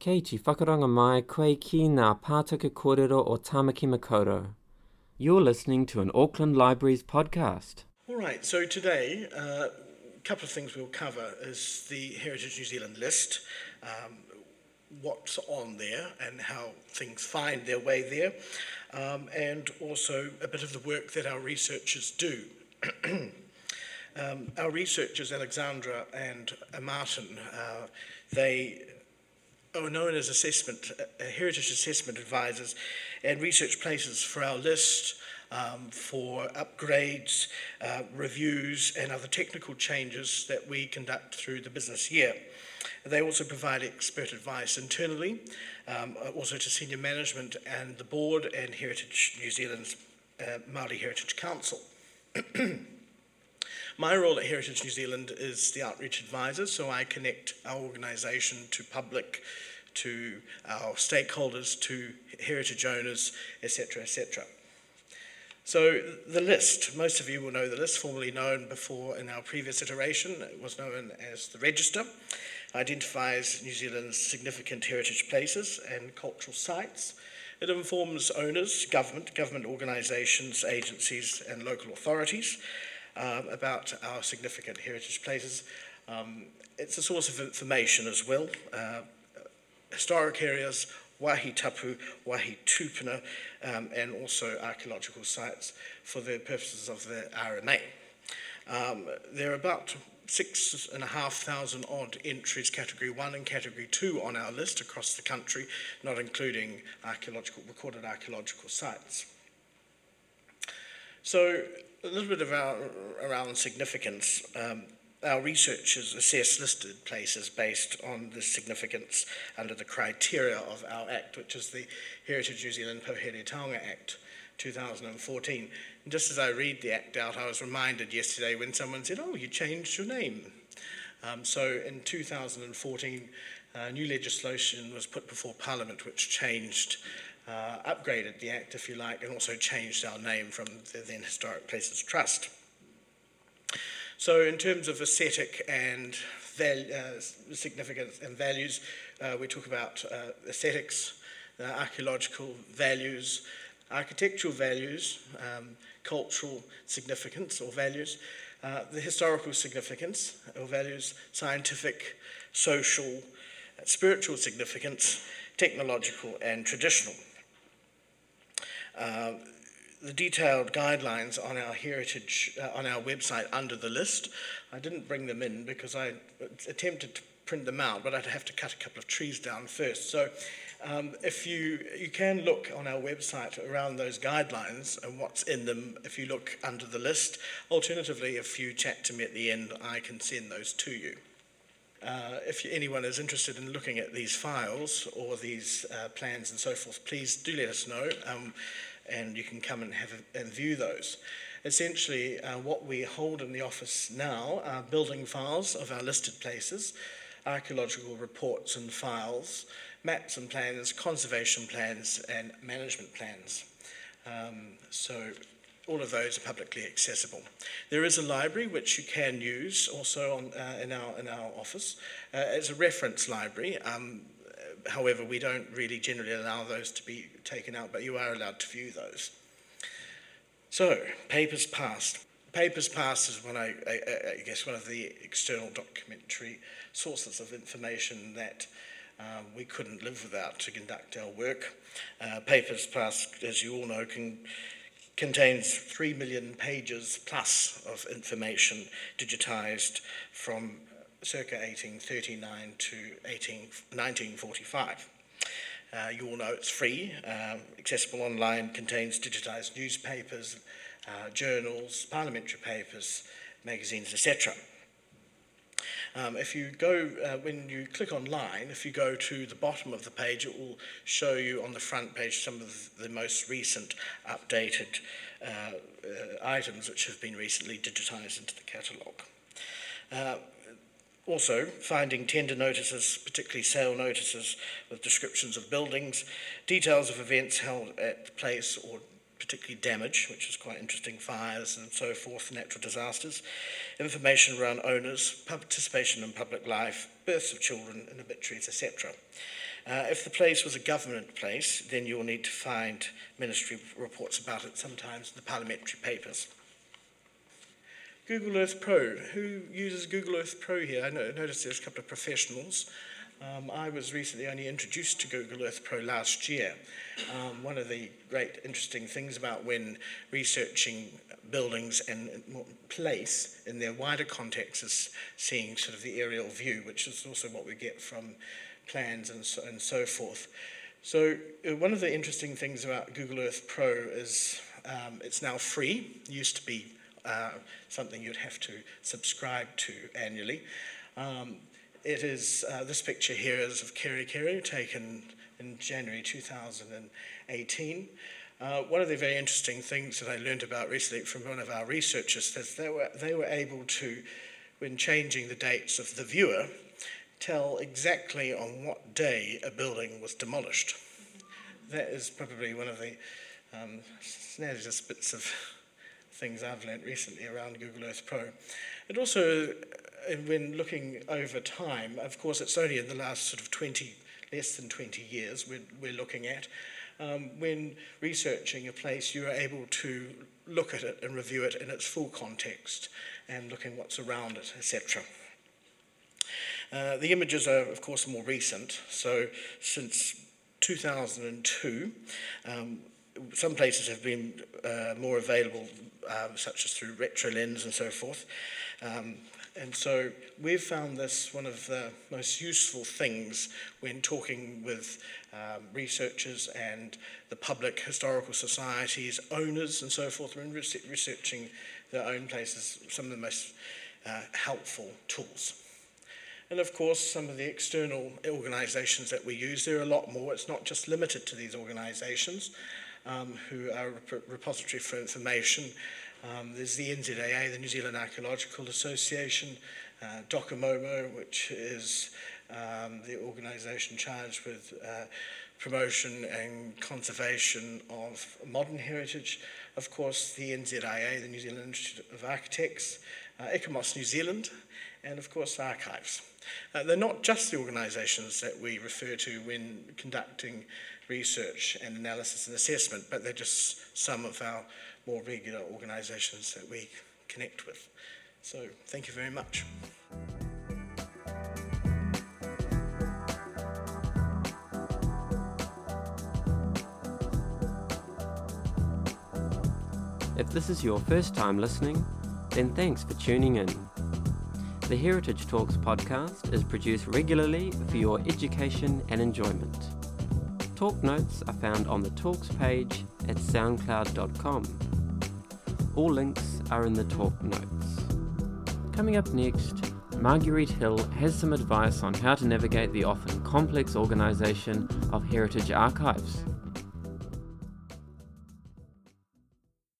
Te whakaranga mai koe ki ngā pātaka kōrero o Tamaki Makaurau. You're listening to an Auckland Libraries podcast. All right, so today, a uh, couple of things we'll cover is the Heritage New Zealand list, um, what's on there and how things find their way there, um, and also a bit of the work that our researchers do. um, our researchers, Alexandra and Martin, uh, they are known as assessment, uh, heritage assessment advisors and research places for our list, um, for upgrades, uh, reviews, and other technical changes that we conduct through the business year. They also provide expert advice internally, um, also to senior management and the board and Heritage New Zealand's uh, Māori Heritage Council. My role at Heritage New Zealand is the outreach advisor, so I connect our organisation to public, to our stakeholders, to heritage owners, etc., etc. So the list, most of you will know the list, formerly known before in our previous iteration, it was known as the Register, identifies New Zealand's significant heritage places and cultural sites. It informs owners, government, government organisations, agencies and local authorities um, about our significant heritage places. Um, it's a source of information as well. Uh, historic areas, Wahi Tapu, Wahi Tupuna, um, and also archaeological sites for the purposes of the RMA. Um, there are about six and a half thousand odd entries, category one and category two, on our list across the country, not including archaeological, recorded archaeological sites. So, a little bit our, around significance. Um, our researchers assess listed places based on the significance under the criteria of our Act, which is the Heritage New Zealand Pouhere Taonga Act 2014. And just as I read the Act out, I was reminded yesterday when someone said, Oh, you changed your name. Um, so in 2014, uh, new legislation was put before Parliament which changed, uh, upgraded the Act, if you like, and also changed our name from the then Historic Places Trust. So, in terms of aesthetic and val- uh, significance and values, uh, we talk about uh, aesthetics, uh, archaeological values, architectural values, um, cultural significance or values, uh, the historical significance or values, scientific, social, spiritual significance, technological, and traditional. The detailed guidelines on our heritage, uh, on our website under the list. I didn't bring them in because I attempted to print them out, but I'd have to cut a couple of trees down first. So um, if you, you can look on our website around those guidelines and what's in them if you look under the list. Alternatively, if you chat to me at the end, I can send those to you. Uh, if anyone is interested in looking at these files or these uh, plans and so forth, please do let us know. Um, and you can come and have a, and view those. Essentially, uh, what we hold in the office now are building files of our listed places, archaeological reports and files, maps and plans, conservation plans, and management plans. Um, so all of those are publicly accessible. There is a library which you can use also on, uh, in, our, in our office. Uh, it's a reference library. Um, however, we don't really generally allow those to be taken out, but you are allowed to view those. So, Papers Past. Papers Past is one, I, I, I guess, one of the external documentary sources of information that um, we couldn't live without to conduct our work. Uh, Papers Past, as you all know, can, contains three million pages plus of information digitized from circa 1839 to 18, 1945. Uh, you all know it's free, um, accessible online, contains digitized newspapers, uh, journals, parliamentary papers, magazines, etc. Um, if you go, uh, when you click online, if you go to the bottom of the page, it will show you on the front page some of the most recent updated uh, uh, items which have been recently digitized into the catalogue. Uh, also, finding tender notices, particularly sale notices with descriptions of buildings, details of events held at the place or particularly damage, which is quite interesting, fires and so forth, natural disasters, information around owners, participation in public life, births of children and obituaries, etc. Uh, if the place was a government place, then you'll need to find ministry reports about it sometimes in the parliamentary papers. Google Earth Pro. Who uses Google Earth Pro here? I noticed there's a couple of professionals. Um, I was recently only introduced to Google Earth Pro last year. Um, one of the great interesting things about when researching buildings and place in their wider context is seeing sort of the aerial view, which is also what we get from plans and so, and so forth. So uh, one of the interesting things about Google Earth Pro is um, it's now free. It used to be uh, something you'd have to subscribe to annually. Um, it is, uh, this picture here is of Kerikeri, taken in January 2018. Uh, one of the very interesting things that I learned about recently from one of our researchers is they were, they were able to, when changing the dates of the viewer, tell exactly on what day a building was demolished. That is probably one of the um, snazziest bits of things I've learned recently around Google Earth Pro. It also when looking over time, of course, it's only in the last sort of 20, less than 20 years we're, we're looking at. Um, when researching a place, you are able to look at it and review it in its full context and looking what's around it, etc. Uh, the images are, of course, more recent. So, since 2002, um, some places have been uh, more available, uh, such as through RetroLens and so forth. Um, and so we've found this one of the most useful things when talking with um, researchers and the public historical societies, owners, and so forth, when researching their own places, some of the most uh, helpful tools. And of course, some of the external organisations that we use, there are a lot more. It's not just limited to these organisations um, who are a repository for information. Um, there's the NZAA, the New Zealand Archaeological Association, uh, which is um, the organisation charged with uh, promotion and conservation of modern heritage. Of course, the NZIA, the New Zealand Institute of Architects, uh, New Zealand, and of course, archives. Uh, they're not just the organisations that we refer to when conducting research and analysis and assessment, but they're just some of our more regular organisations that we connect with. So thank you very much. If this is your first time listening, then thanks for tuning in. The Heritage Talks podcast is produced regularly for your education and enjoyment. Talk notes are found on the Talks page at soundcloud.com. All links are in the talk notes. Coming up next, Marguerite Hill has some advice on how to navigate the often complex organisation of heritage archives.